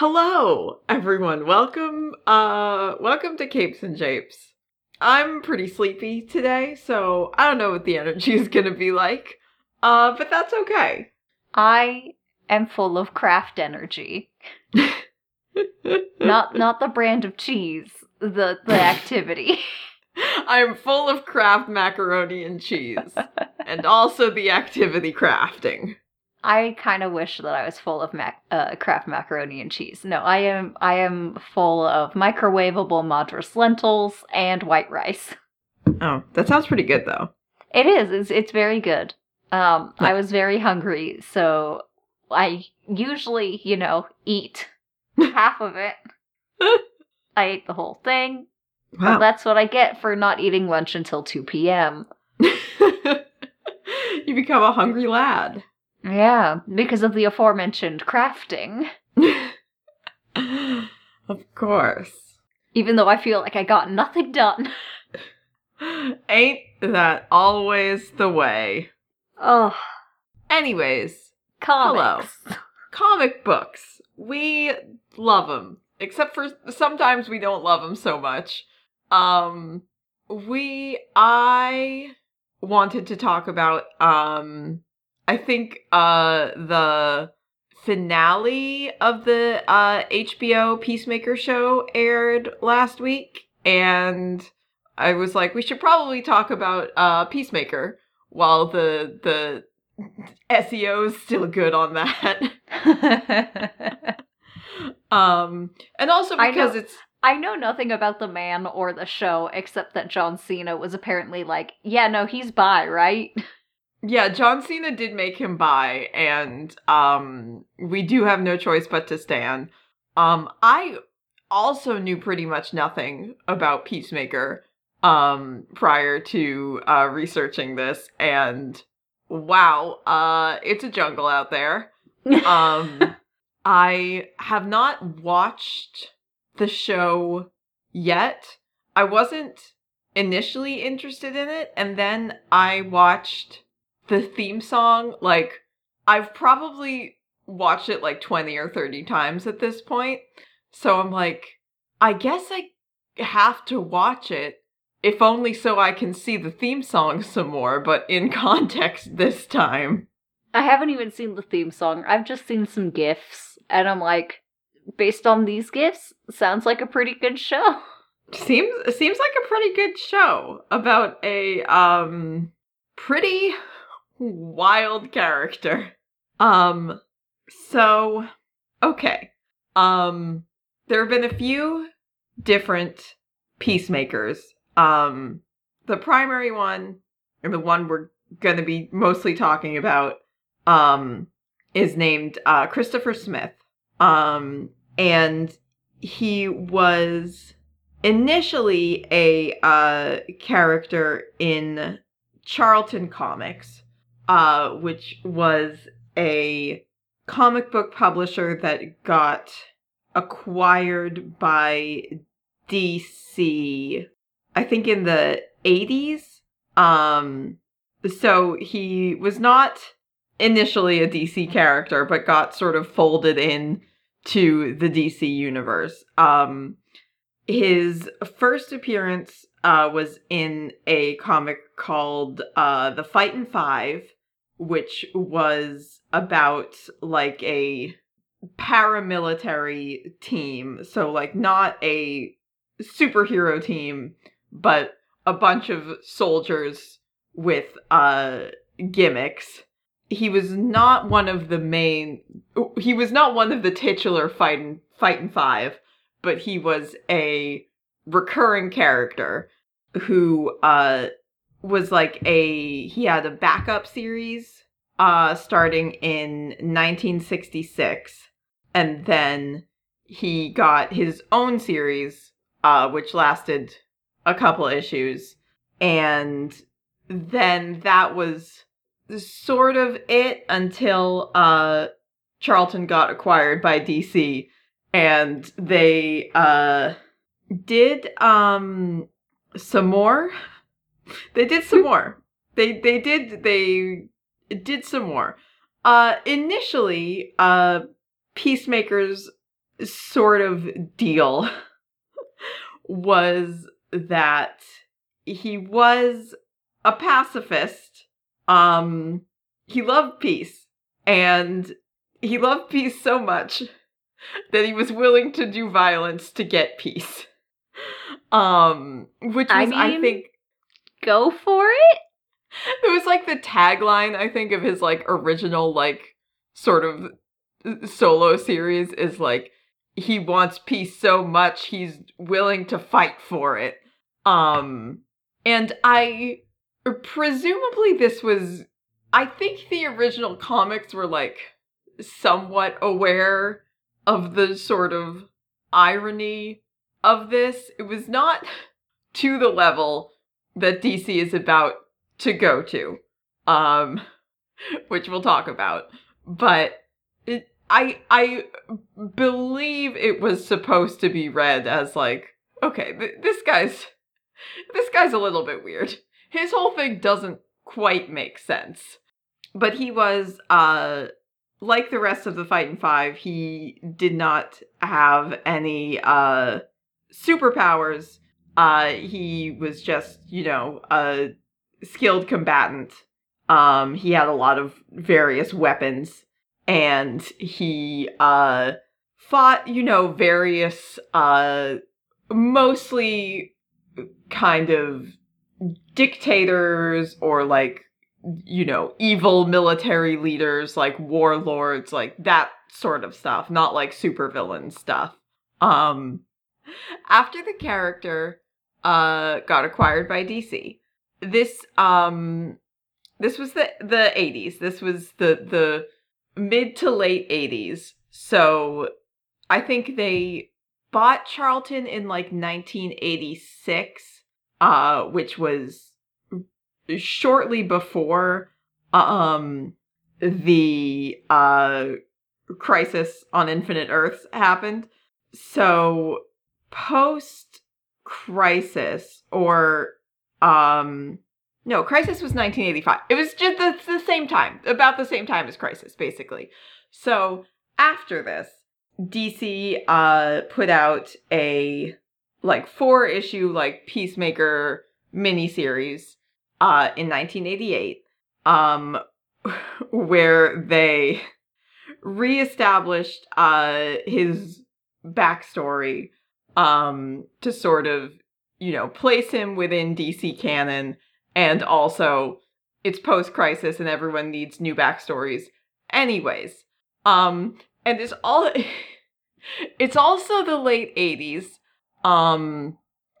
Hello, everyone. Welcome, uh, welcome to Capes and Japes. I'm pretty sleepy today, so I don't know what the energy is gonna be like. Uh, but that's okay. I am full of craft energy. not not the brand of cheese, the the activity. I'm full of Kraft macaroni and cheese, and also the activity crafting. I kind of wish that I was full of mac- uh, Kraft macaroni and cheese. No, I am I am full of microwavable Madras lentils and white rice. Oh, that sounds pretty good though. It is. It's it's very good. Um, I was very hungry, so I usually, you know, eat half of it. I ate the whole thing. Well, Wow. that's what I get for not eating lunch until 2 p.m. you become a hungry lad. Yeah, because of the aforementioned crafting. of course. Even though I feel like I got nothing done. Ain't that always the way? Oh, Anyways, comics. comic books. We love them. Except for sometimes we don't love them so much. Um we I wanted to talk about um I think uh the finale of the uh HBO Peacemaker show aired last week and I was like we should probably talk about uh Peacemaker while the the SEO is still good on that. um and also I because know- it's I know nothing about the man or the show except that John Cena was apparently like, yeah, no, he's bi, right? Yeah, John Cena did make him bi, and um, we do have no choice but to stand. Um, I also knew pretty much nothing about Peacemaker um prior to uh researching this, and wow, uh, it's a jungle out there. Um, I have not watched the show yet. I wasn't initially interested in it, and then I watched the theme song. Like, I've probably watched it like 20 or 30 times at this point. So I'm like, I guess I have to watch it, if only so I can see the theme song some more, but in context this time. I haven't even seen the theme song. I've just seen some gifs, and I'm like, based on these gifs, sounds like a pretty good show. Seems seems like a pretty good show about a um pretty wild character. Um so okay. Um there have been a few different peacemakers. Um the primary one and the one we're going to be mostly talking about um is named uh Christopher Smith. Um and he was initially a uh, character in Charlton Comics, uh, which was a comic book publisher that got acquired by DC, I think in the 80s. Um, so he was not initially a DC character, but got sort of folded in to the DC universe. Um, his first appearance uh, was in a comic called uh, The Fightin' Five, which was about like a paramilitary team. So, like, not a superhero team, but a bunch of soldiers with uh, gimmicks. He was not one of the main. He was not one of the titular fighting fighting five, but he was a recurring character who uh was like a he had a backup series uh starting in 1966 and then he got his own series uh which lasted a couple issues and then that was sort of it until uh Charlton got acquired by DC and they uh did um some more they did some more they they did they did some more uh initially uh peacemakers sort of deal was that he was a pacifist. Um, he loved peace, and he loved peace so much that he was willing to do violence to get peace. Um, which was, I I, think, Go for it. it was like the tagline, I think, of his like original, like, sort of solo series is like, he wants peace so much he's willing to fight for it. Um, and I presumably this was, I think the original comics were like somewhat aware of the sort of irony of this. It was not to the level that DC is about to go to, um, which we'll talk about. But it, I I believe it was supposed to be read as like, okay, th- this guy's this guy's a little bit weird. His whole thing doesn't quite make sense. But he was uh like the rest of the Fightin' Five, he did not have any uh superpowers. Uh he was just, you know, a skilled combatant. Um he had a lot of various weapons and he uh fought, you know, various uh mostly kind of dictators or like you know, evil military leaders like warlords, like that sort of stuff, not like supervillain stuff. Um after the character uh got acquired by DC, this um this was the the 80s. This was the the mid to late 80s. So I think they bought Charlton in like 1986, uh, which was shortly before um the uh crisis on Infinite Earths happened. So post crisis or um no, Crisis was 1985. It was just the, the same time, about the same time as Crisis, basically. So after this, DC uh put out a like four issue like Peacemaker miniseries uh in 1988 um where they reestablished uh his backstory um to sort of you know place him within DC canon and also it's post crisis and everyone needs new backstories anyways. Um and it's all it's also the late 80s um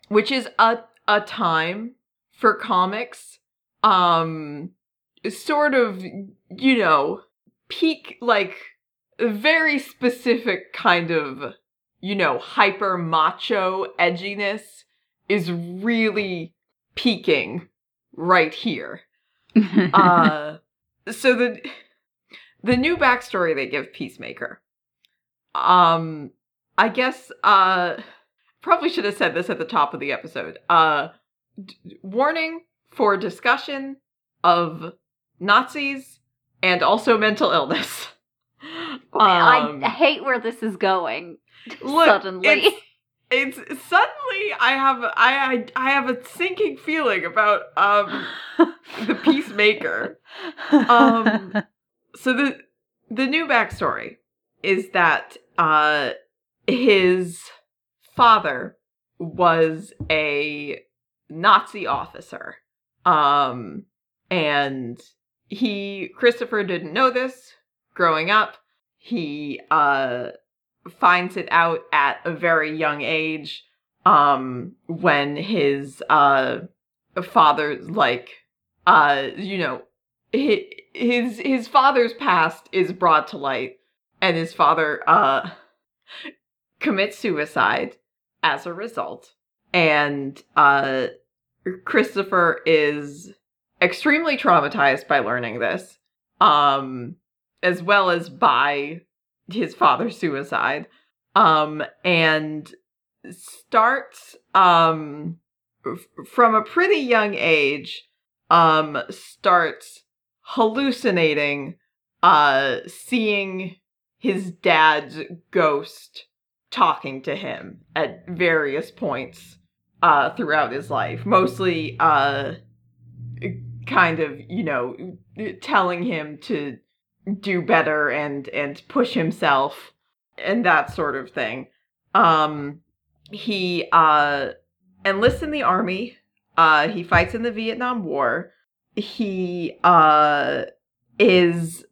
which is a a time for comics um sort of you know peak like very specific kind of you know hyper macho edginess is really peaking right here. Uh so the the new backstory they give peacemaker um i guess uh probably should have said this at the top of the episode. Uh d- warning for discussion of nazis and also mental illness. Um, I hate where this is going. look, suddenly. it's, it's suddenly i have I, I i have a sinking feeling about um the peacemaker Um, so the the new backstory is that uh his father was a Nazi officer. Um and he Christopher didn't know this growing up. He uh finds it out at a very young age um when his uh father like uh you know hi- his his father's past is brought to light and his father uh commits suicide as a result. And uh Christopher is extremely traumatized by learning this um as well as by his father's suicide um and starts um f- from a pretty young age um starts hallucinating uh seeing his dad's ghost talking to him at various points uh, throughout his life. Mostly, uh, kind of, you know, telling him to do better and and push himself and that sort of thing. Um, he uh, enlists in the army. Uh, he fights in the Vietnam War. He uh, is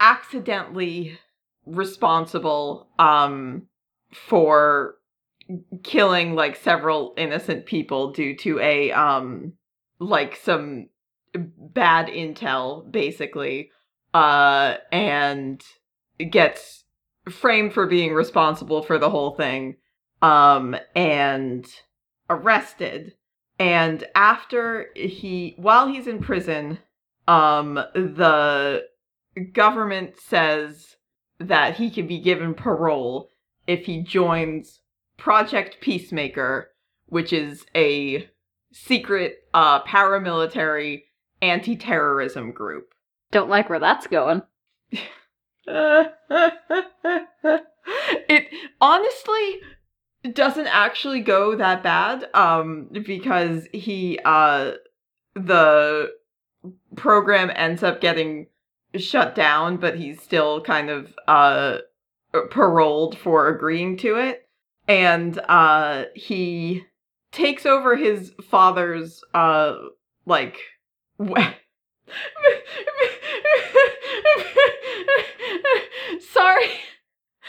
accidentally responsible um, for killing like several innocent people due to a um like some bad intel basically uh and gets framed for being responsible for the whole thing um and arrested and after he while he's in prison um the government says that he can be given parole if he joins Project Peacemaker, which is a secret uh, paramilitary anti terrorism group. Don't like where that's going. it honestly doesn't actually go that bad um because he uh the program ends up getting shut down but he's still kind of uh paroled for agreeing to it and uh he takes over his father's uh like sorry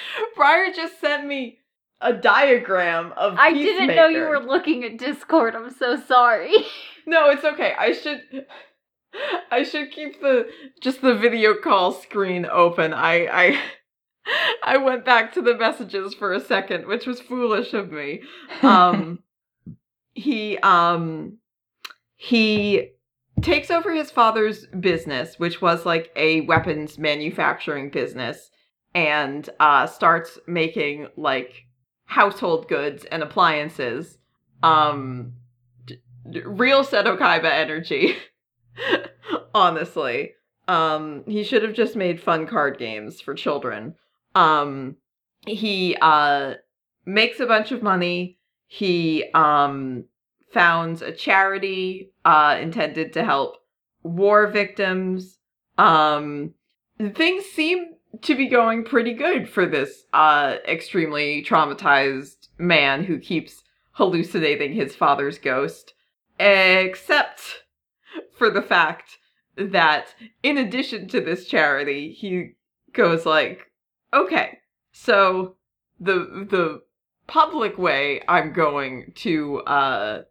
Briar just sent me a diagram of I didn't know you were looking at Discord. I'm so sorry. no, it's okay. I should I should keep the just the video call screen open. I I I went back to the messages for a second, which was foolish of me. Um, he um, he takes over his father's business, which was like a weapons manufacturing business, and uh, starts making like household goods and appliances. Um, d- d- real Seto Kaiba energy, honestly. Um, he should have just made fun card games for children. Um, he uh makes a bunch of money. He um founds a charity uh intended to help war victims. Um, things seem to be going pretty good for this uh extremely traumatized man who keeps hallucinating his father's ghost, except for the fact that in addition to this charity, he goes like, okay, so the the public way I'm going to uh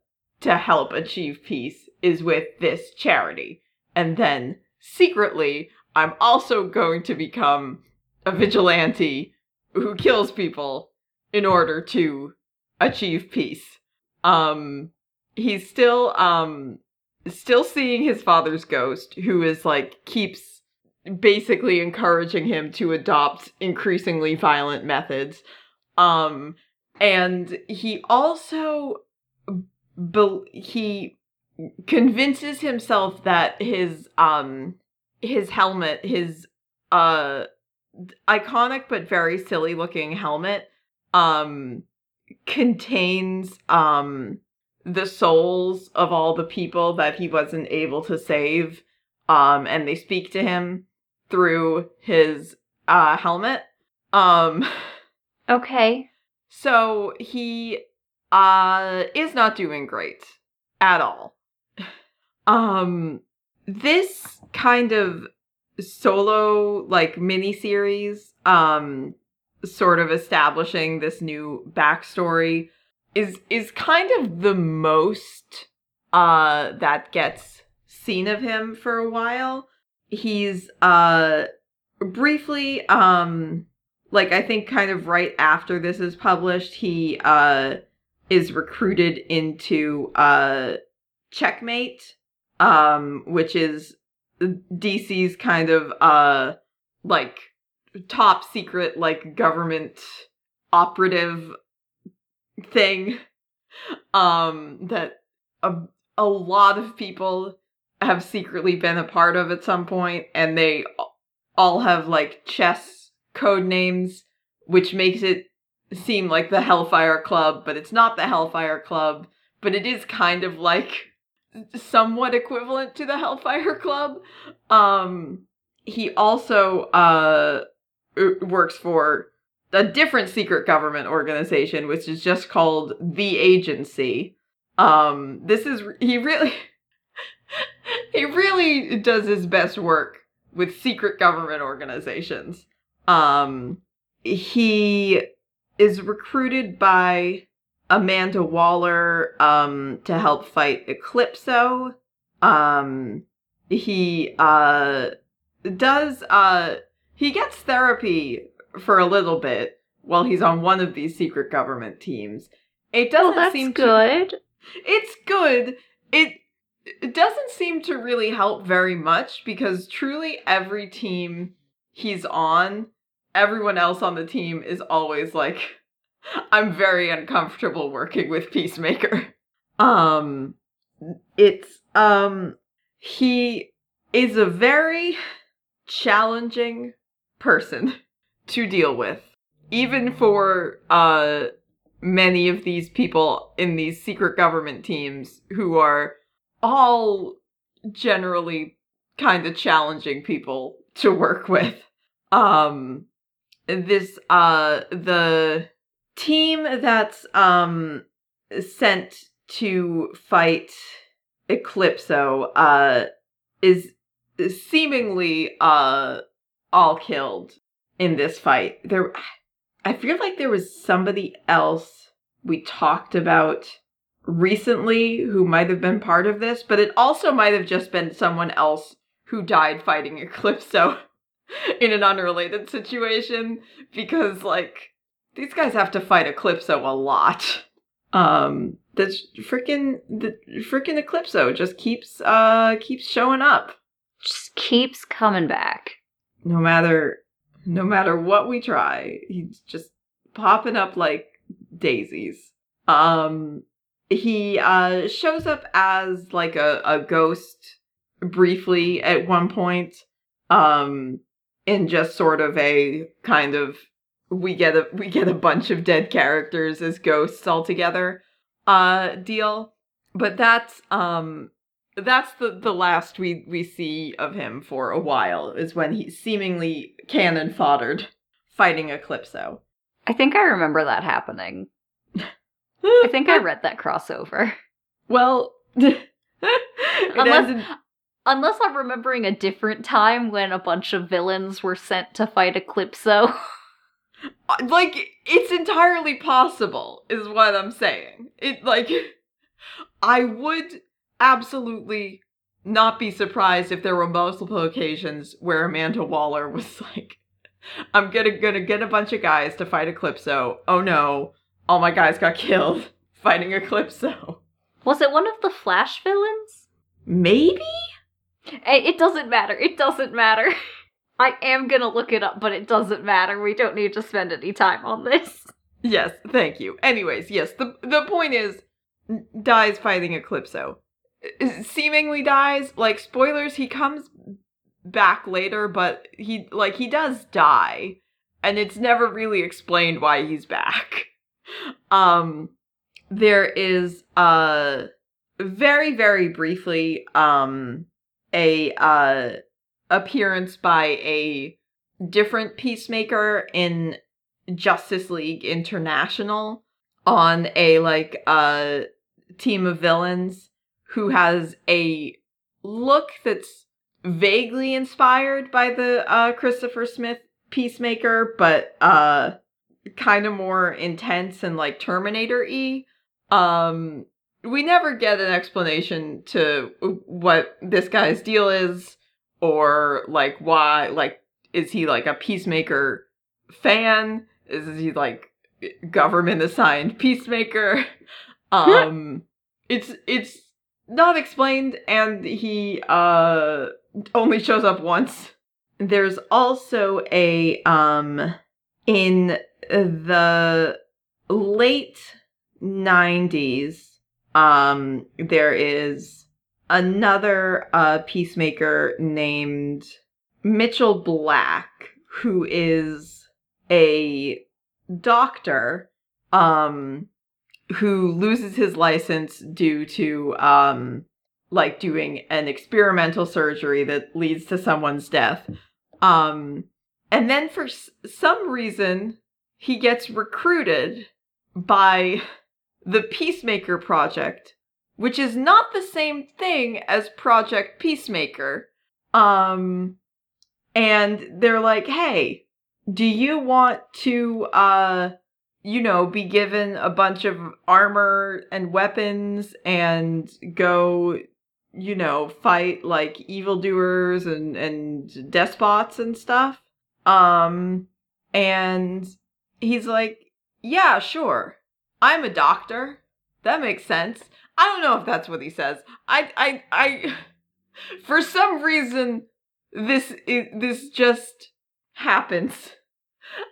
to help achieve peace is with this charity. And then secretly, I'm also going to become a vigilante who kills people in order to achieve peace. Um he's still um still seeing his father's ghost who is like keeps basically encouraging him to adopt increasingly violent methods. Um, and he also be- he convinces himself that his um his helmet his uh iconic but very silly looking helmet um contains um the souls of all the people that he wasn't able to save um and they speak to him through his uh helmet. Um Okay. So he uh is not doing great at all. Um this kind of solo like mini series um sort of establishing this new backstory is is kind of the most uh that gets seen of him for a while he's uh briefly um like I think kind of right after this is published, he uh is recruited into uh Checkmate, um, which is DC's kind of uh like top secret like government operative thing um that a a lot of people have secretly been a part of at some point, and they all have like chess code names, which makes it seem like the Hellfire Club, but it's not the Hellfire Club, but it is kind of like somewhat equivalent to the Hellfire Club. Um he also uh works for a different secret government organization which is just called the agency. Um this is he really he really does his best work with secret government organizations. Um he is recruited by Amanda Waller um to help fight Eclipso. Um he uh does uh he gets therapy for a little bit while he's on one of these secret government teams. It doesn't well, seem to good. it's good. It it doesn't seem to really help very much because truly every team he's on, everyone else on the team is always like I'm very uncomfortable working with Peacemaker. Um it's um he is a very challenging person to deal with even for uh many of these people in these secret government teams who are all generally kind of challenging people to work with um this uh the team that's um sent to fight Eclipso uh is seemingly uh all killed in this fight. There I feel like there was somebody else we talked about recently who might have been part of this, but it also might have just been someone else who died fighting Eclipso in an unrelated situation because like these guys have to fight Eclipso a lot. Um this freaking the freaking Eclipso just keeps uh keeps showing up Just keeps coming back. no matter no matter what we try he's just popping up like daisies um he uh shows up as like a, a ghost briefly at one point um in just sort of a kind of we get a we get a bunch of dead characters as ghosts all together uh deal but that's um that's the the last we we see of him for a while is when he's seemingly cannon foddered fighting Eclipso. I think I remember that happening. I think I read that crossover. well it Unless- Unless I'm remembering a different time when a bunch of villains were sent to fight Eclipso. Uh, like it's entirely possible is what i'm saying. It like i would absolutely not be surprised if there were multiple occasions where amanda waller was like i'm gonna gonna get a bunch of guys to fight eclipso. Oh no. All my guys got killed fighting eclipso. Was it one of the Flash villains? maybe It doesn't matter. It doesn't matter. I am gonna look it up, but it doesn't matter. We don't need to spend any time on this. Yes, thank you. Anyways, yes, the the point is dies fighting Eclipso. Uh, Seemingly dies. Like spoilers, he comes back later, but he like he does die and it's never really explained why he's back. Um there is uh very very briefly um a uh appearance by a different peacemaker in Justice League International on a like uh team of villains who has a look that's vaguely inspired by the uh Christopher Smith Peacemaker but uh kind of more intense and like Terminator-y. Um we never get an explanation to what this guy's deal is or like why like is he like a peacemaker fan? Is he like government assigned peacemaker? Um it's it's not explained and he uh only shows up once. There's also a um in the late 90s um there is another uh peacemaker named Mitchell Black who is a doctor um who loses his license due to um like doing an experimental surgery that leads to someone's death. Um and then for s- some reason he gets recruited by the Peacemaker Project, which is not the same thing as Project Peacemaker. Um and they're like, "Hey, do you want to uh you know be given a bunch of armor and weapons and go you know fight like evildoers and and despots and stuff um and he's like yeah sure i'm a doctor. That makes sense. I don't know if that's what he says. I i i for some reason this is this just happens.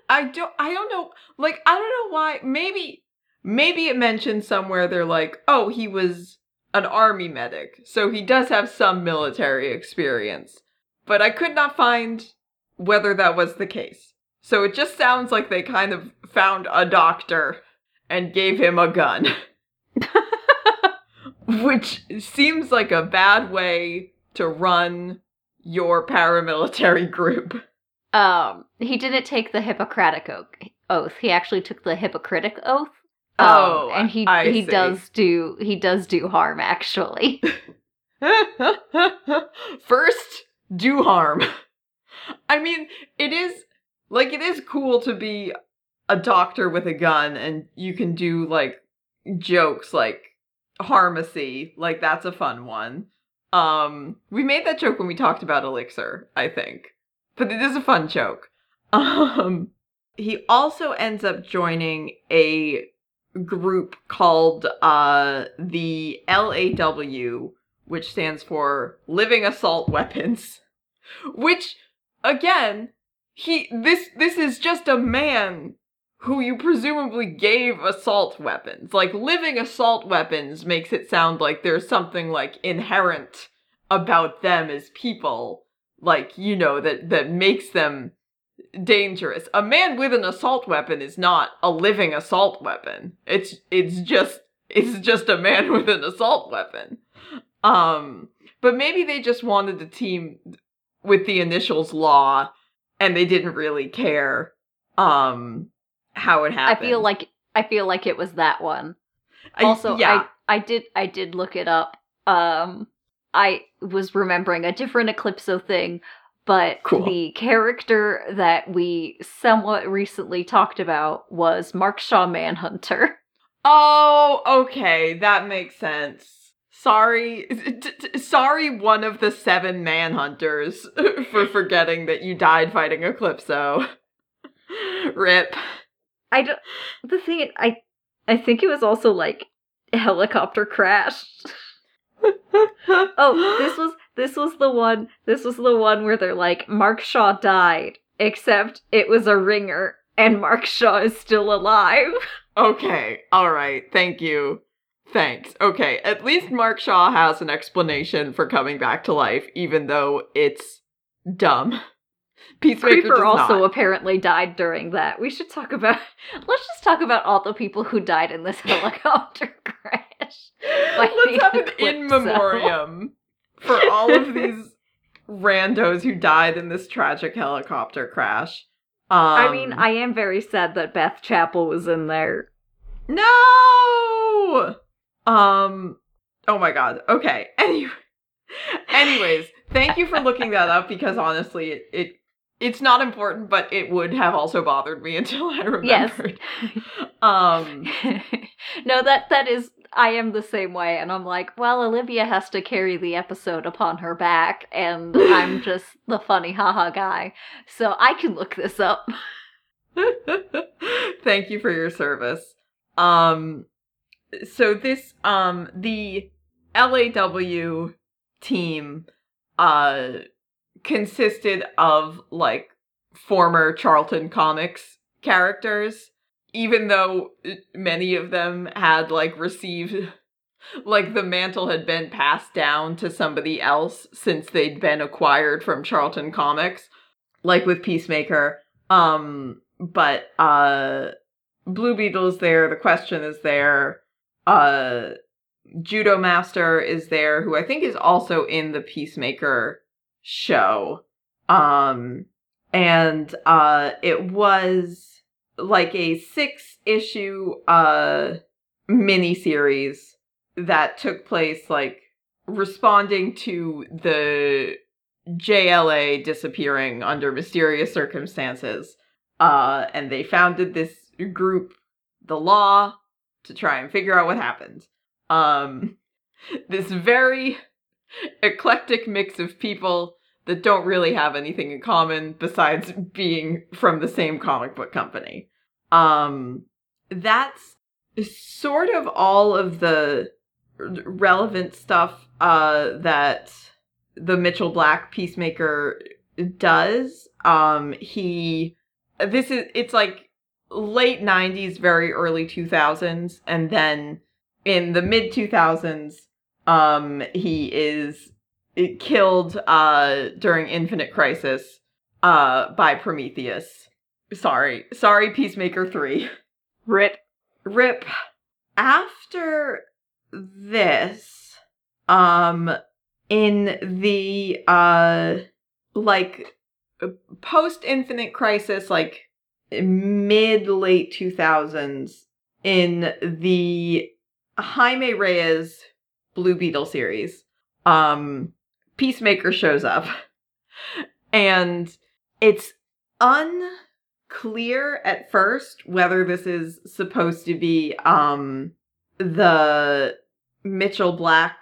I don't I don't know like I don't know why maybe maybe it mentioned somewhere they're like oh he was an army medic so he does have some military experience. But I could not find whether that was the case. So it just sounds like they kind of found a doctor and gave him a gun which seems like a bad way to run your paramilitary group Um, he didn't take the Hippocratic oath. He actually took the Hippocratic oath. Um, Oh, and he I he see. does do he does do harm actually. First, do harm. I mean, it is like it is cool to be a doctor with a gun and you can do like jokes like harmacy, like that's a fun one. Um we made that joke when we talked about elixir, I think. But it is a fun joke. Um he also ends up joining a group called uh the LAW which stands for Living Assault Weapons, which again, he this this is just a man who you presumably gave assault weapons. Like living assault weapons makes it sound like there's something like inherent about them as people, like you know that that makes them dangerous. A man with an assault weapon is not a living assault weapon. It's it's just it's just a man with an assault weapon. Um, but maybe they just wanted to team with the initials law and they didn't really care um how it happened. I feel like I feel like it was that one. I- Also, yeah. I I did I did look it up. Um, I was remembering a different Eclipso thing, but Cool. the character that we somewhat recently talked about was Mark Shaw Manhunter. Oh, okay, that makes sense. Sorry, t- t- sorry, one of the seven manhunters for forgetting that you died fighting Eclipso. Rip. I don't. The thing I I think it was also like helicopter crashed. Oh, this was this was the one. This was the one where they're like Mark Shaw died, except it was a ringer, and Mark Shaw is still alive. Okay, all right, thank you. Thanks. Okay, at least Mark Shaw has an explanation for coming back to life, even though it's dumb. Peacemaker Creeper also not. apparently died during that. We should talk about. Let's just talk about all the people who died in this helicopter crash. Let's have an in memoriam for all of these randos who died in this tragic helicopter crash. Um, I mean, I am very sad that Beth Chapel was in there. no. Um. Oh my god. Okay. Anyway. Anyways, thank you for looking that up because honestly, it, it it's not important, but it would have also bothered me until I Yes. remembered. Um. no, that that is. I am the same way, and I'm like, well, Olivia has to carry the episode upon her back, and I'm just the funny haha guy, so I can look this up. Thank you for your service. Um so this um the LAW team uh consisted of like former Charlton Comics characters even though uh, many of them had like received like the mantle had been passed down to somebody else since they'd been acquired from Charlton Comics like with Peacemaker. Um but uh Blue Beetle is there, the question is there, uh Judomaster is there, who I think is also in the Peacemaker show. Um and uh it was like a six issue uh mini series that took place like responding to the JLA disappearing under mysterious circumstances. Uh, and they founded this group, the Law, to try and figure out what happened. Um, this very eclectic mix of people that don't really have anything in common besides being from the same comic book company. Um, that's sort of all of the relevant stuff uh, that the Mitchell Black Peacemaker does. Um, he this is it's like late 90s very early 2000s and then in the mid 2000s um he is killed uh during infinite crisis uh by prometheus. Sorry. Sorry peacemaker 3 Rip. rip. After this um in the uh like post infinite crisis like mid late 2000s in the Jaime Reyes Blue Beetle series um Peacemaker shows up and it's unclear at first whether this is supposed to be um the Mitchell Black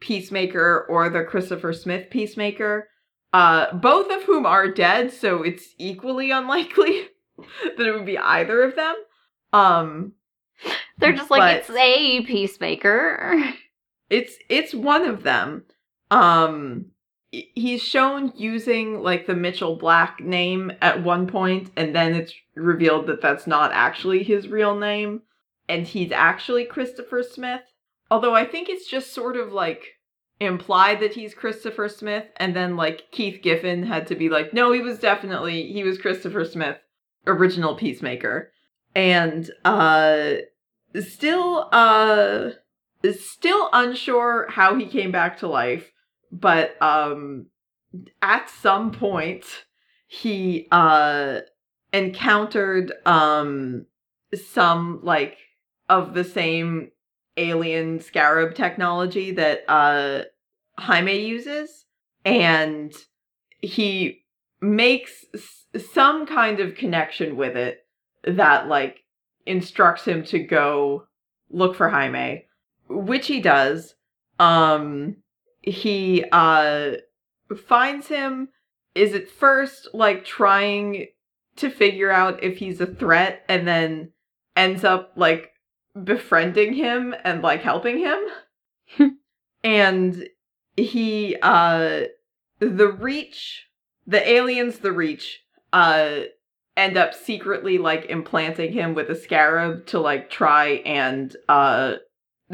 Peacemaker or the Christopher Smith Peacemaker, uh, both of whom are dead, so it's equally unlikely that it would be either of them. Um, They're just like But- it's a peacemaker. it's it's one of them. Um, he's shown using like the Mitchell Black name at one point, and then it's revealed that that's not actually his real name, and he's actually Christopher Smith. Although I think it's just sort of like implied that he's Christopher Smith, and then like Keith Giffen had to be like, no, he was definitely he was Christopher Smith, original Peacemaker, and uh, still uh still unsure how he came back to life, but um at some point he uh encountered um some like of the same alien scarab technology that uh Jaime uses and he makes s- some kind of connection with it that like instructs him to go look for Jaime which he does um he uh finds him is at first like trying to figure out if he's a threat and then ends up like befriending him and like helping him. And he uh the reach the aliens the reach uh end up secretly like implanting him with a scarab to like try and uh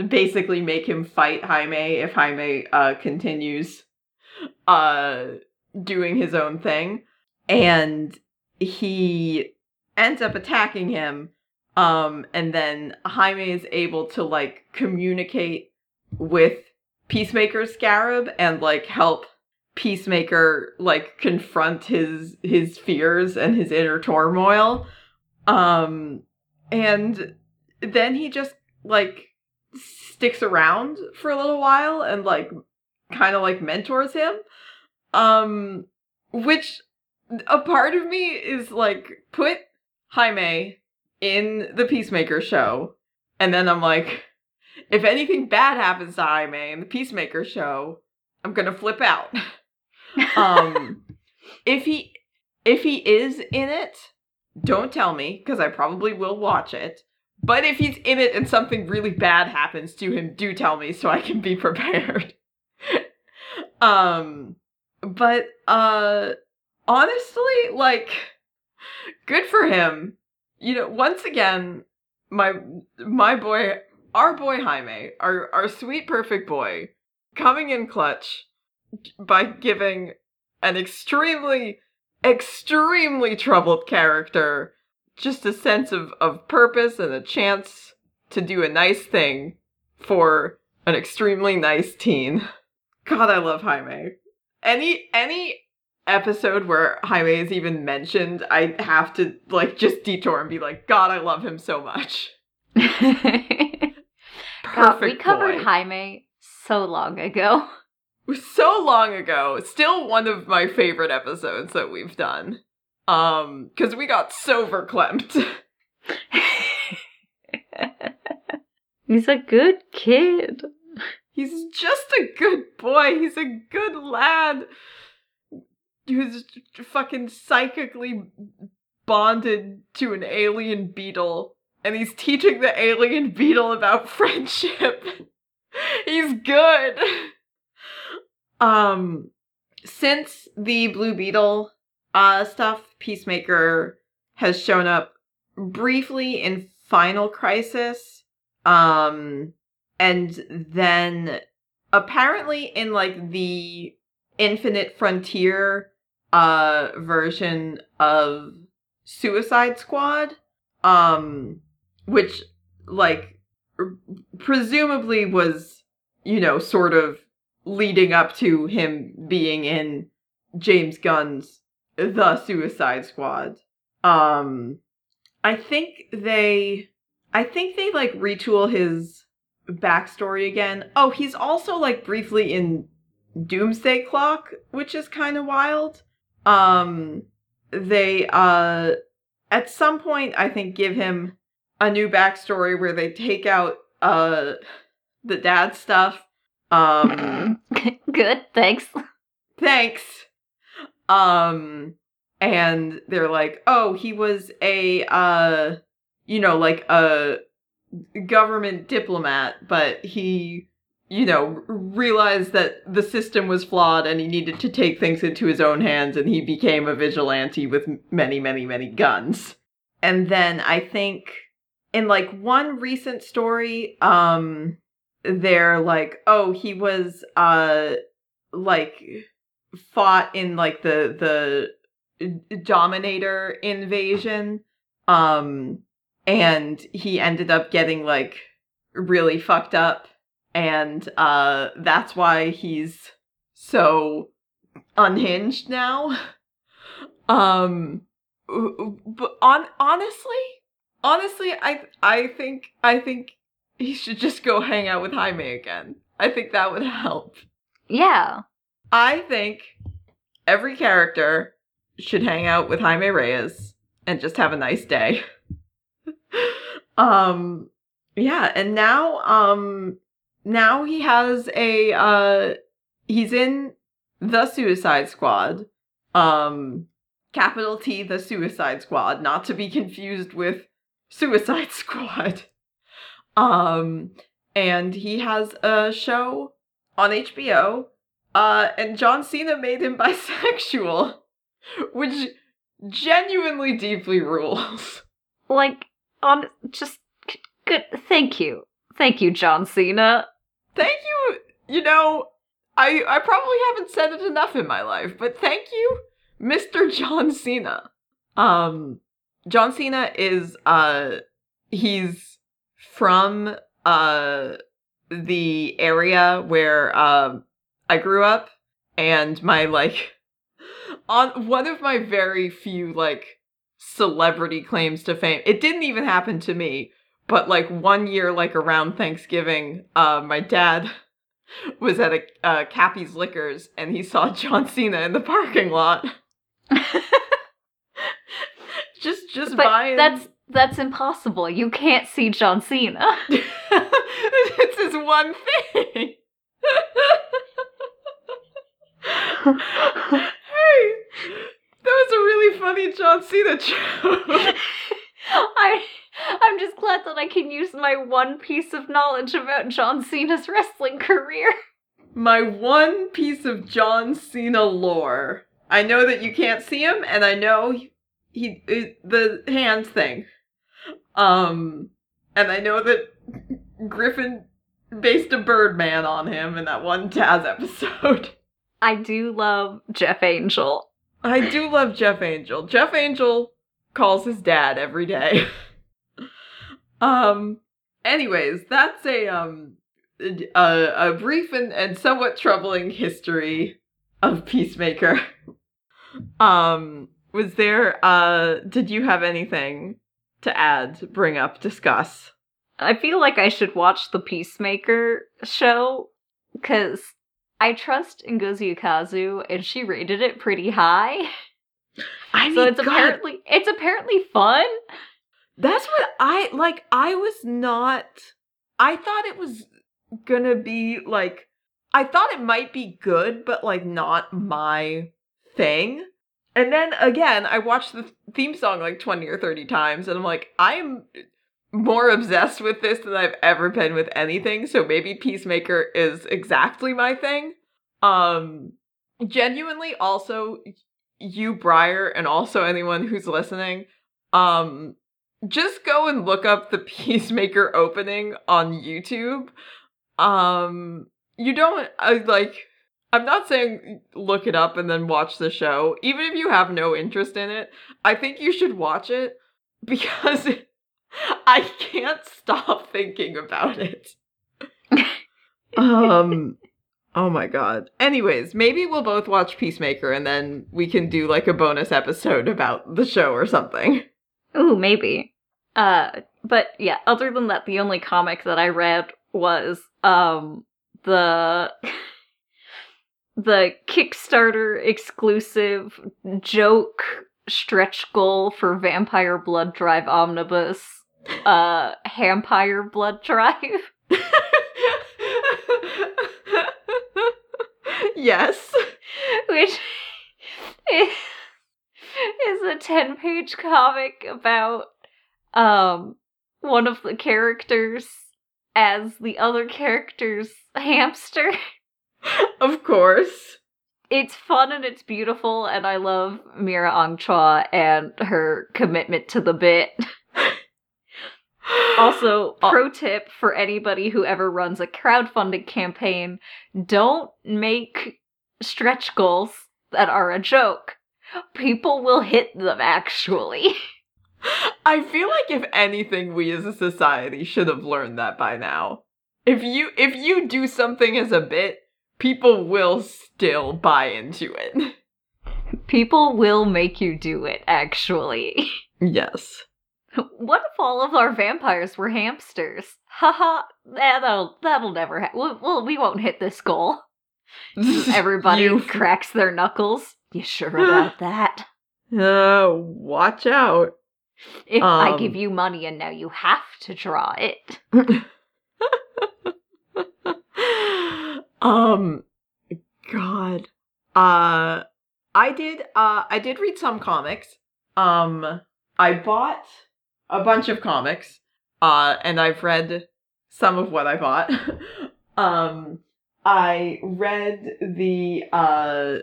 basically make him fight Jaime if Jaime uh continues uh doing his own thing. And he ends up attacking him um and then Jaime is able to like communicate with Peacemaker scarab and like help Peacemaker like confront his his fears and his inner turmoil. Um and then he just like sticks around for a little while and like kind of like mentors him. Um which a part of me is like put Jaime in the Peacemaker show. And then I'm like if anything bad happens to Jaime in the Peacemaker show I'm going to flip out. Um if he if he is in it don't tell me because I probably will watch it but if he's in it and something really bad happens to him, do tell me so I can be prepared. um but uh honestly, like good for him. You know, once again, my my boy our boy Jaime, our our sweet perfect boy, coming in clutch by giving an extremely extremely troubled character just a sense of, of purpose and a chance to do a nice thing for an extremely nice teen. God, I love Jaime. Any any episode where Jaime is even mentioned, I have to like just detour and be like, God, I love him so much. Perfect. God, we covered boy. Jaime so long ago. so long ago. Still one of my favorite episodes that we've done. Um, because we got so verklempt. He's a good kid. He's just a good boy. He's a good lad who's fucking psychically bonded to an alien beetle. And he's teaching the alien beetle about friendship. he's good. Um, since the Blue Beetle uh, stuff, Peacemaker has shown up briefly in Final Crisis. Um, and then apparently in like the Infinite Frontier uh version of Suicide Squad, um, which like presumably was you know sort of leading up to him being in James Gunn's The Suicide Squad. Um, I think they, I think they like retool his backstory again. Oh, he's also like briefly in Doomsday Clock, which is kind of wild. Um they uh at some point I think give him a new backstory where they take out uh the dad stuff. Um good, thanks. thanks. Um and they're like, "Oh, he was a uh you know, like a government diplomat, but he, you know, realized that the system was flawed and he needed to take things into his own hands and he became a vigilante with many, many, many guns. And then I think in like one recent story, um, they're like, oh, he was, uh, like fought in like the, the Dominator invasion. Um, and he ended up getting like really fucked up and uh that's why he's so unhinged now um but on honestly honestly i i think i think he should just go hang out with jaime again i think that would help Yeah. I think every character should hang out with jaime reyes and just have a nice day. Um yeah and now um now he has a uh he's in the suicide squad. Um capital t the suicide squad not to be confused with suicide squad. Um and he has a show on hbo uh and john cena made him bisexual which genuinely deeply rules Like, on just good. Thank you. Thank you, John Cena. thank you you know i i probably haven't said it enough in my life but thank you mr john cena um john cena is uh he's from uh the area where um i grew up and my like on one of my very few like celebrity claims to fame it didn't even happen to me but like one year like around thanksgiving uh my dad was at a uh, cappy's liquors and he saw john cena in the parking lot just just But buying that's that's impossible. You can't see John Cena. it's his one thing hey that was a really funny john cena joke I I'm just glad that I can use my one piece of knowledge about John Cena's wrestling career. my one piece of John Cena lore. I know that you can't see him, and I know he, he the hands thing. Um, and I know that Griffin based a Birdman on him in that one Taz episode. I do love Jeff Angel. I do love Jeff Angel. Jeff Angel calls his dad every day. um anyways, that's a um a, a brief and, and somewhat troubling history of Peacemaker. um was there uh did you have anything to add, bring up, discuss? I feel like I should watch the Peacemaker show because I trust Ngozi Ukazu and she rated it pretty high. I so it's God, apparently it's apparently fun. That's what I like I was not I thought it was gonna be like I thought it might be good, but like not my thing. And then again, I watched the theme song like 20 or 30 times, and I'm like, I'm more obsessed with this than I've ever been with anything, so maybe Peacemaker is exactly my thing. Um genuinely also you Briar and also anyone who's listening, um just go and look up the Peacemaker opening on YouTube. Um you don't I like I'm not saying look it up and then watch the show. Even if you have no interest in it, I think you should watch it because I can't stop thinking about it. um oh my god. Anyways, maybe we'll both watch Peacemaker and then we can do like a bonus episode about the show or something. Ooh, maybe. Uh but yeah, other than that the only comic that I read was um the the Kickstarter exclusive joke stretch goal for Vampire Blood Drive Omnibus, uh, Vampire Blood Drive. yes. Which is, is a 10 page comic about um one of the characters as the other character's hamster. of course. It's fun and it's beautiful, and I love Mira Ong Chua and her commitment to the bit. also, uh, pro tip for anybody who ever runs a crowdfunding campaign don't make stretch goals that are a joke. People will hit them, actually. I feel like if anything, we as a society should have learned that by now. If you if you do something as a bit, people will still buy into it. People will make you do it, actually. Yes. What if all of our vampires were hamsters? Haha, that'll that'll never happen. Well, we won't hit this goal. Everybody you... cracks their knuckles. You sure about that? Uh, watch out. If um... I give you money and now you have to draw it. Um, God. Uh, I did. Uh, I did read some comics. Um, I bought a bunch of comics. Uh, and I've read some of what I bought. um, I read the uh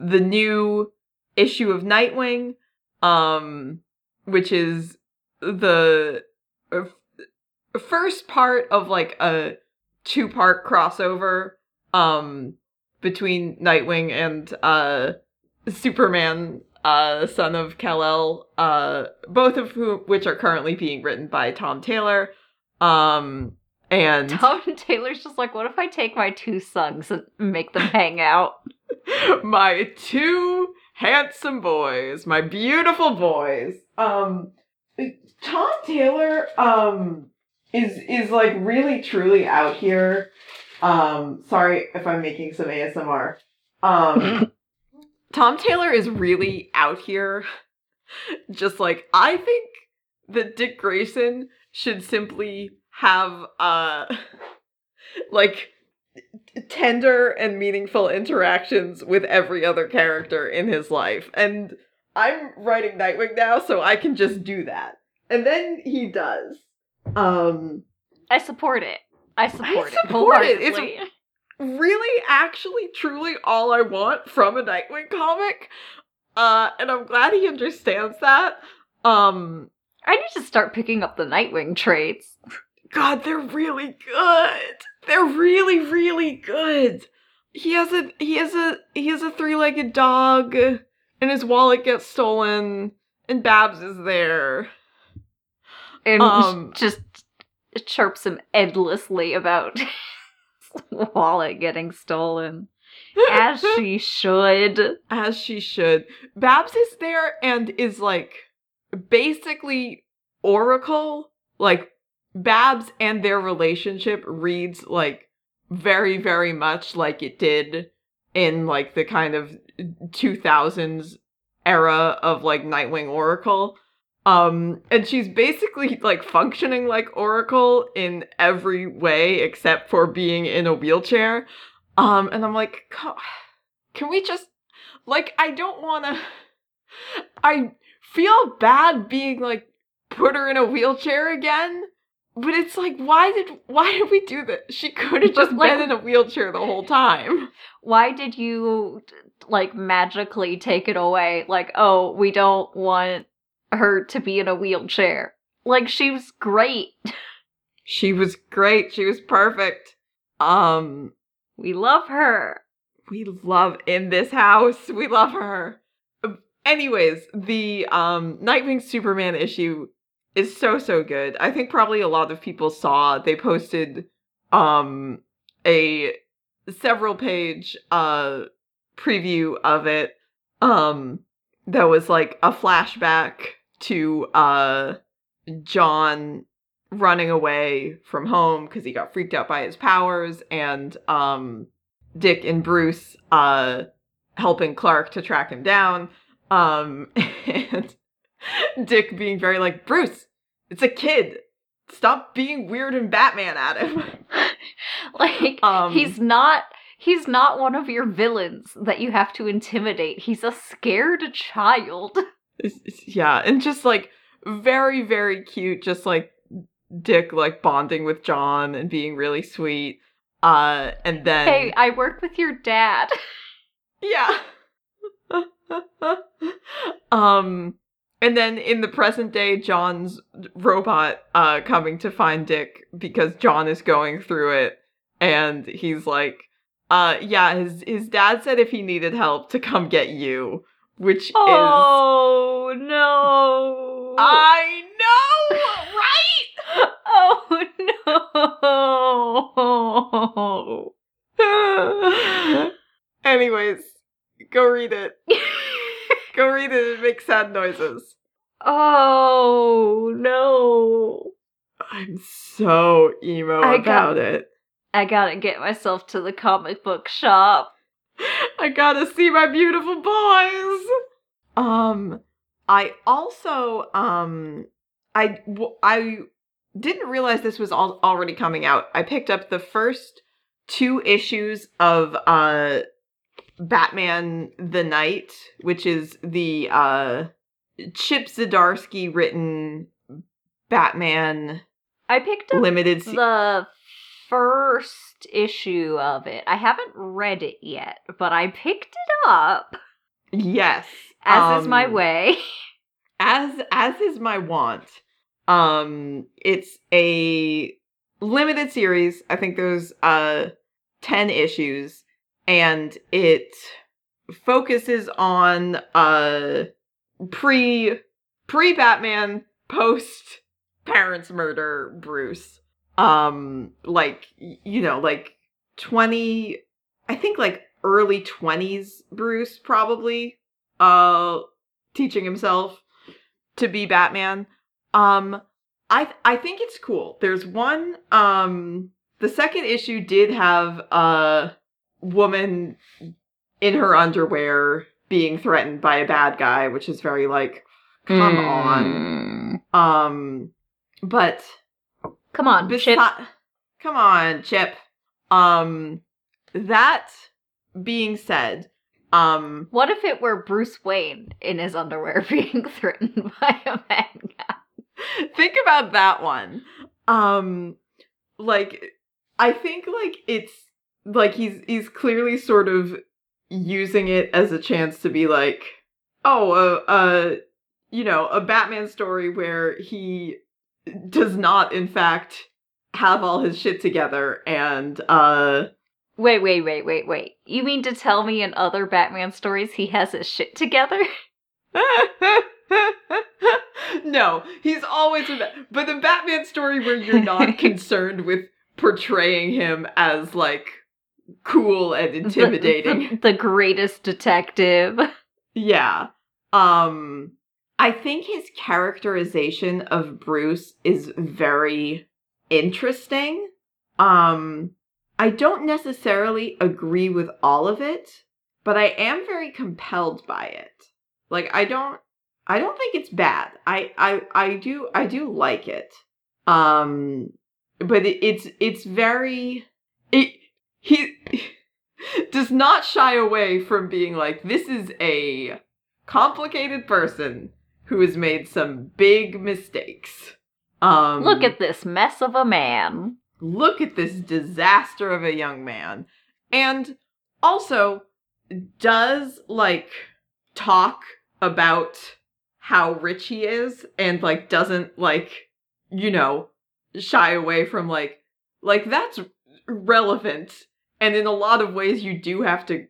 the new issue of Nightwing, um, which is the uh, first part of like a two part crossover um between Nightwing and uh Superman uh son of Kal-El uh both of whom which are currently being written by Tom Taylor um and Tom Taylor's just like what if I take my two sons and make them hang out? My two handsome boys my beautiful boys. Um Tom Taylor um is is like really truly out here um, sorry if I'm making some ASMR. Um, Tom Taylor is really out here. Just like I think that Dick Grayson should simply have uh like tender and meaningful interactions with every other character in his life. And I'm writing Nightwing now, so I can just do that. And then he does. Um I support it. I support, I support it. It's really, actually, truly all I want from a Nightwing comic. Uh, and I'm glad he understands that. Um, I need to start picking up the Nightwing traits. God, they're really good. They're really, really good. He has a he has a he has a three-legged dog, and his wallet gets stolen, and Babs is there. And Um, just chirps him endlessly about his wallet getting stolen. As she should. As she should. Babs is there and is like basically Oracle. Like Babs and their relationship reads like very, very much like it did in like the kind of 2000s era of like Nightwing Oracle. Um, and she's basically like functioning like Oracle in every way except for being in a wheelchair. Um, and I'm like, can we just, like, I don't wanna, I feel bad being like, put her in a wheelchair again. But it's like, why did why did we do this? She could have just like- been in a wheelchair the whole time. Why did you like magically take it away? Like, oh, we don't want her to be in a wheelchair. Like she was great. She was great. She was perfect. Um, We love her. we love in this house. We love her. Anyways, the um Nightwing Superman issue is so so good. I think probably a lot of people saw they posted um a several page uh preview of it um that was like a flashback to uh John running away from home because he got freaked out by his powers and um Dick and Bruce uh helping Clark to track him down um and Dick being very like Bruce it's a kid stop being weird and Batman at him like um he's not he's not one of your villains that you have to intimidate. He's a scared child. It's- it's- yeah, and just like very, very cute, just like Dick like bonding with John and being really sweet. Uh and then Hey, I work with your dad. Yeah. um and then in the present day John's robot uh coming to find Dick because John is going through it and he's like uh yeah his his dad said if he needed help to come get you which is Oh no. I know, right? oh right? Anyways, go read it. Go read it and make sad noises. oh no. I'm so emo I got- about it. I gotta get myself to the comic book shop. I gotta see my beautiful boys. Um, I also um, I I didn't realize this was all already coming out. I picked up the first two issues of uh, Batman the Knight, which is the uh, Chip Zdarsky written Batman I picked up limited. Se- the first issue of it. I haven't read it yet, but I picked it up yes, as is my um, way. as as is my want um it's a limited series i think there's uh 10 issues and it focuses on uh pre pre batman post parents murder bruce um like you know like 20 i think like early 20s bruce probably uh teaching himself to be Batman. Um I I think it's cool. There's one um the second issue did have a woman in her underwear being threatened by a bad guy, which is very like come on. Um but Come on, Chip. come on, Chip. Um that being said, um What if it were Bruce Wayne in his underwear being threatened by a guy? think about that one um like i think like it's like he's he's clearly sort of using it as a chance to be like oh uh, uh you know a batman story where he does not in fact have all his shit together and uh Wait, wait, wait, wait, wait. You mean to tell me in other Batman stories he has his shit together? no, he's always a ba- but the Batman story where you're not concerned with portraying him as like cool and intimidating. The, the greatest detective. Yeah. Um I think his characterization of Bruce is very interesting. Um I don't necessarily agree with all of it, but I am very compelled by it. Like I don't I don't think it's bad. I I I do I do like it. Um but it, it's it's very it he does not shy away from being like this is a complicated person who has made some big mistakes. Um Look at this mess of a man. look at this disaster of a young man. And also does like talk about how rich he is and like doesn't like you know shy away from like like that's relevant and in a lot of ways you do have to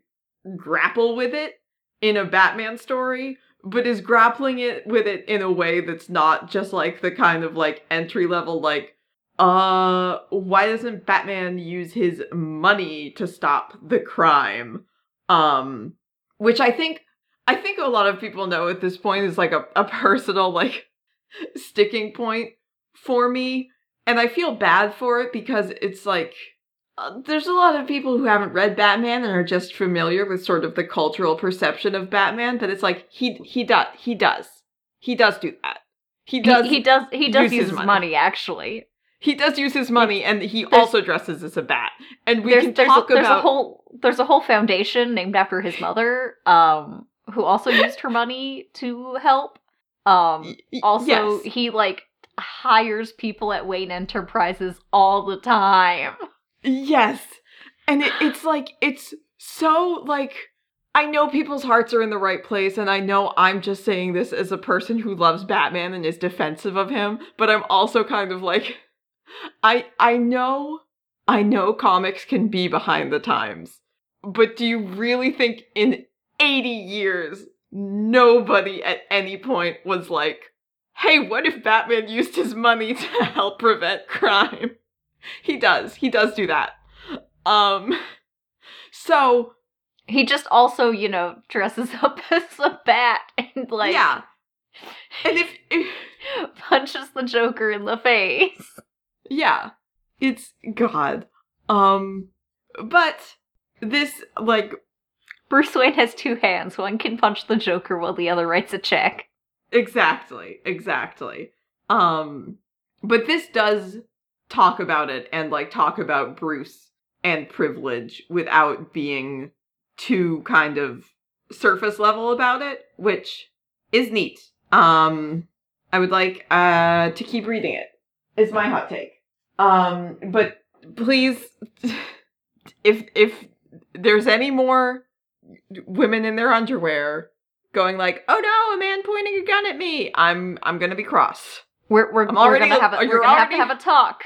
grapple with it in a Batman story but is grappling it with it in a way that's not just like the kind of like entry level like uh why doesn't batman use his money to stop the crime? Um which i think i think a lot of people know at this point is like a, a personal like sticking point for me. And i feel bad for it because it's like uh, there's a lot of people who haven't read batman and are just familiar with sort of the cultural perception of batman but it's like he he does he does he does do that he does he, he does he does use use, money. money. actually. he does use his money and he There's- also dresses as a bat and we there's can there's, talk a, there's about a whole there's a whole foundation named after his mother, um, who also used her money to help. Um also yes. he like hires people at Wayne Enterprises all the time. Yes. And it, it's like, it's so like, I know people's hearts are in the right place, and I know I'm just saying this as a person who loves Batman and is defensive of him, but I'm also kind of like, I I know I know comics can be behind the times, but do you really think in 80 years nobody at any point was like, hey, what if Batman used his money to help prevent crime? He does. He does do that. Um so He just also, you know, dresses up as a bat and like yeah. And if, if punches the Joker in the face. yeah, it's god. Um but this like Bruce Wayne has two hands. One can punch the Joker while the other writes a check. Exactly, exactly. Um but this does talk about it and like talk about Bruce and privilege without being too kind of surface level about it, which is neat. Um I would like uh to keep reading it. Is my hot take. Um but please if if there's any more women in their underwear going like, "Oh no, a man pointing a gun at me." I'm I'm going to be cross. We're we're, we're already- gonna have a, we're gonna have to have a talk.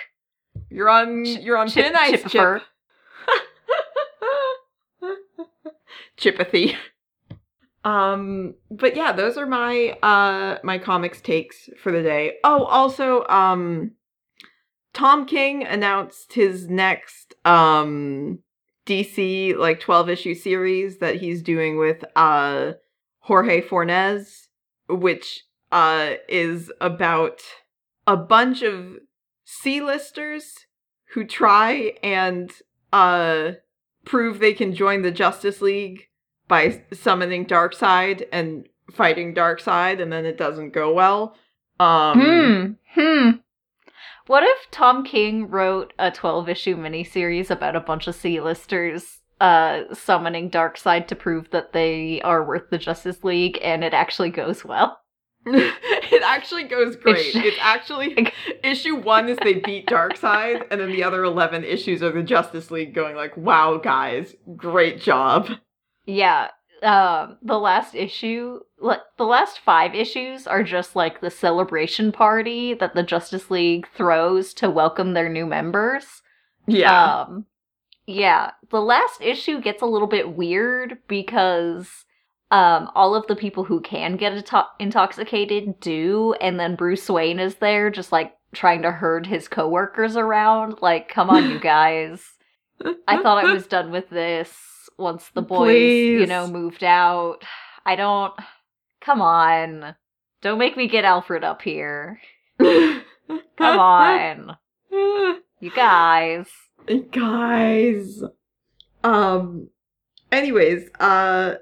You're on you're on Chip- ice. Chip. Chipathy. Um but yeah, those are my uh my comics takes for the day. Oh, also um Tom King announced his next um DC like 12 issue series that he's doing with uh Jorge Fornés, which uh is about a bunch of C-listers who try and uh prove they can join the Justice League by summoning Darkseid and fighting Darkseid and then it doesn't go well. Um Hmm. Hmm. What if Tom King wrote a 12 issue miniseries about a bunch of C-listers uh, summoning Darkseid to prove that they are worth the Justice League and it actually goes well? it actually goes great. It's- actually issue one is they beat Darkseid, and then the other eleven issues are the Justice League going like, "Wow, guys, great job." Yeah. Um, the last issue, like the last five issues, are just like the celebration party that the Justice League throws to welcome their new members. Yeah, Um, yeah. The last issue gets a little bit weird because um, all of the people who can get ato- intoxicated do, and then Bruce Wayne is there just like trying to herd his coworkers around. Like, come on, you guys. I thought I was done with this once the boys, you know, moved out. I don't. Come on. Don't make me get Alfred up here. Come on. You guys. guys um anyways uh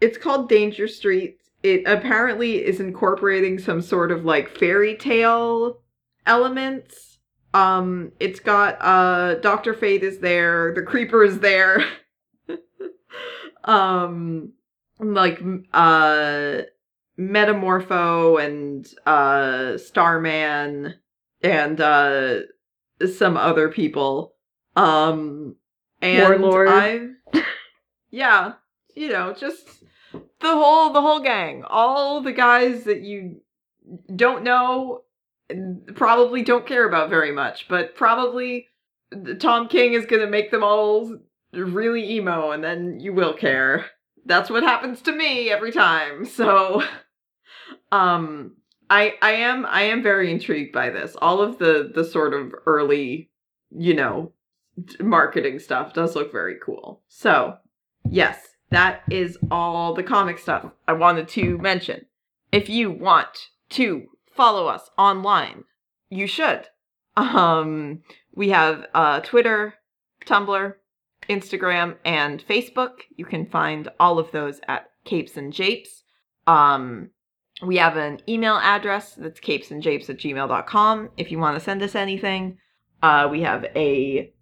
it's called danger street it apparently is incorporating some sort of like fairy tale elements. Um it's got uh dr fate is there the creeper is there. Um like uh metamorpho and uh starman and uh some other people. Um and Warlord. I yeah, you know, just the whole the whole gang, all the guys that you don't know probably don't care about very much, but probably Tom King is going to make them all really emo and then you will care. That's what happens to me every time. So um I I am I am very intrigued by this. All of the the sort of early, you know, marketing stuff does look very cool. So, yes, that is all the comic stuff I wanted to mention. If you want to follow us online, you should. Um, we have uh, Twitter, Tumblr, Instagram, and Facebook. You can find all of those at Capes and Japes. Um, we have an email address that's capesandjapes at gmail.com if you want to send us anything. Uh, we have a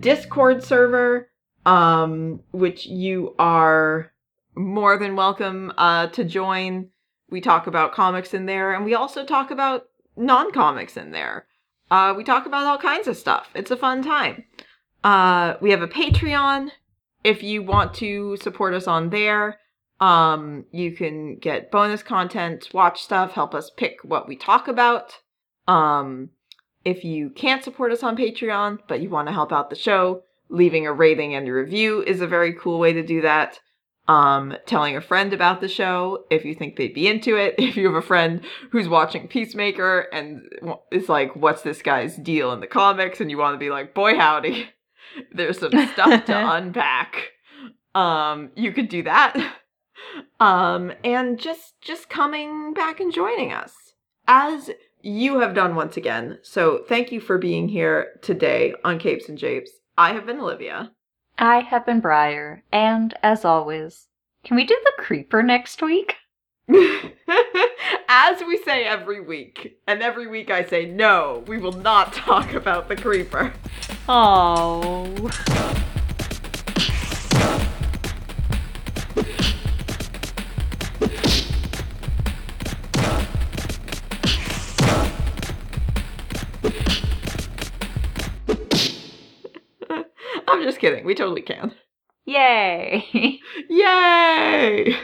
Discord server, um, which you are more than welcome uh, to join. We talk about comics in there, and we also talk about non comics in there. Uh, we talk about all kinds of stuff. It's a fun time. Uh, we have a Patreon. If you want to support us on there, um, you can get bonus content, watch stuff, help us pick what we talk about. Um, if you can't support us on Patreon, but you want to help out the show, leaving a rating and a review is a very cool way to do that. Um, telling a friend about the show if you think they'd be into it. If you have a friend who's watching Peacemaker and is like, what's this guy's deal in the comics? And you want to be like, boy, howdy, there's some stuff to unpack. Um, you could do that. Um, and just, just coming back and joining us as you have done once again. So thank you for being here today on Capes and Japes. I have been Olivia. I have been Briar, and as always, can we do the creeper next week? As we say every week, and every week I say, no, we will not talk about the creeper. Oh. Just kidding. We totally can. Yay. Yay!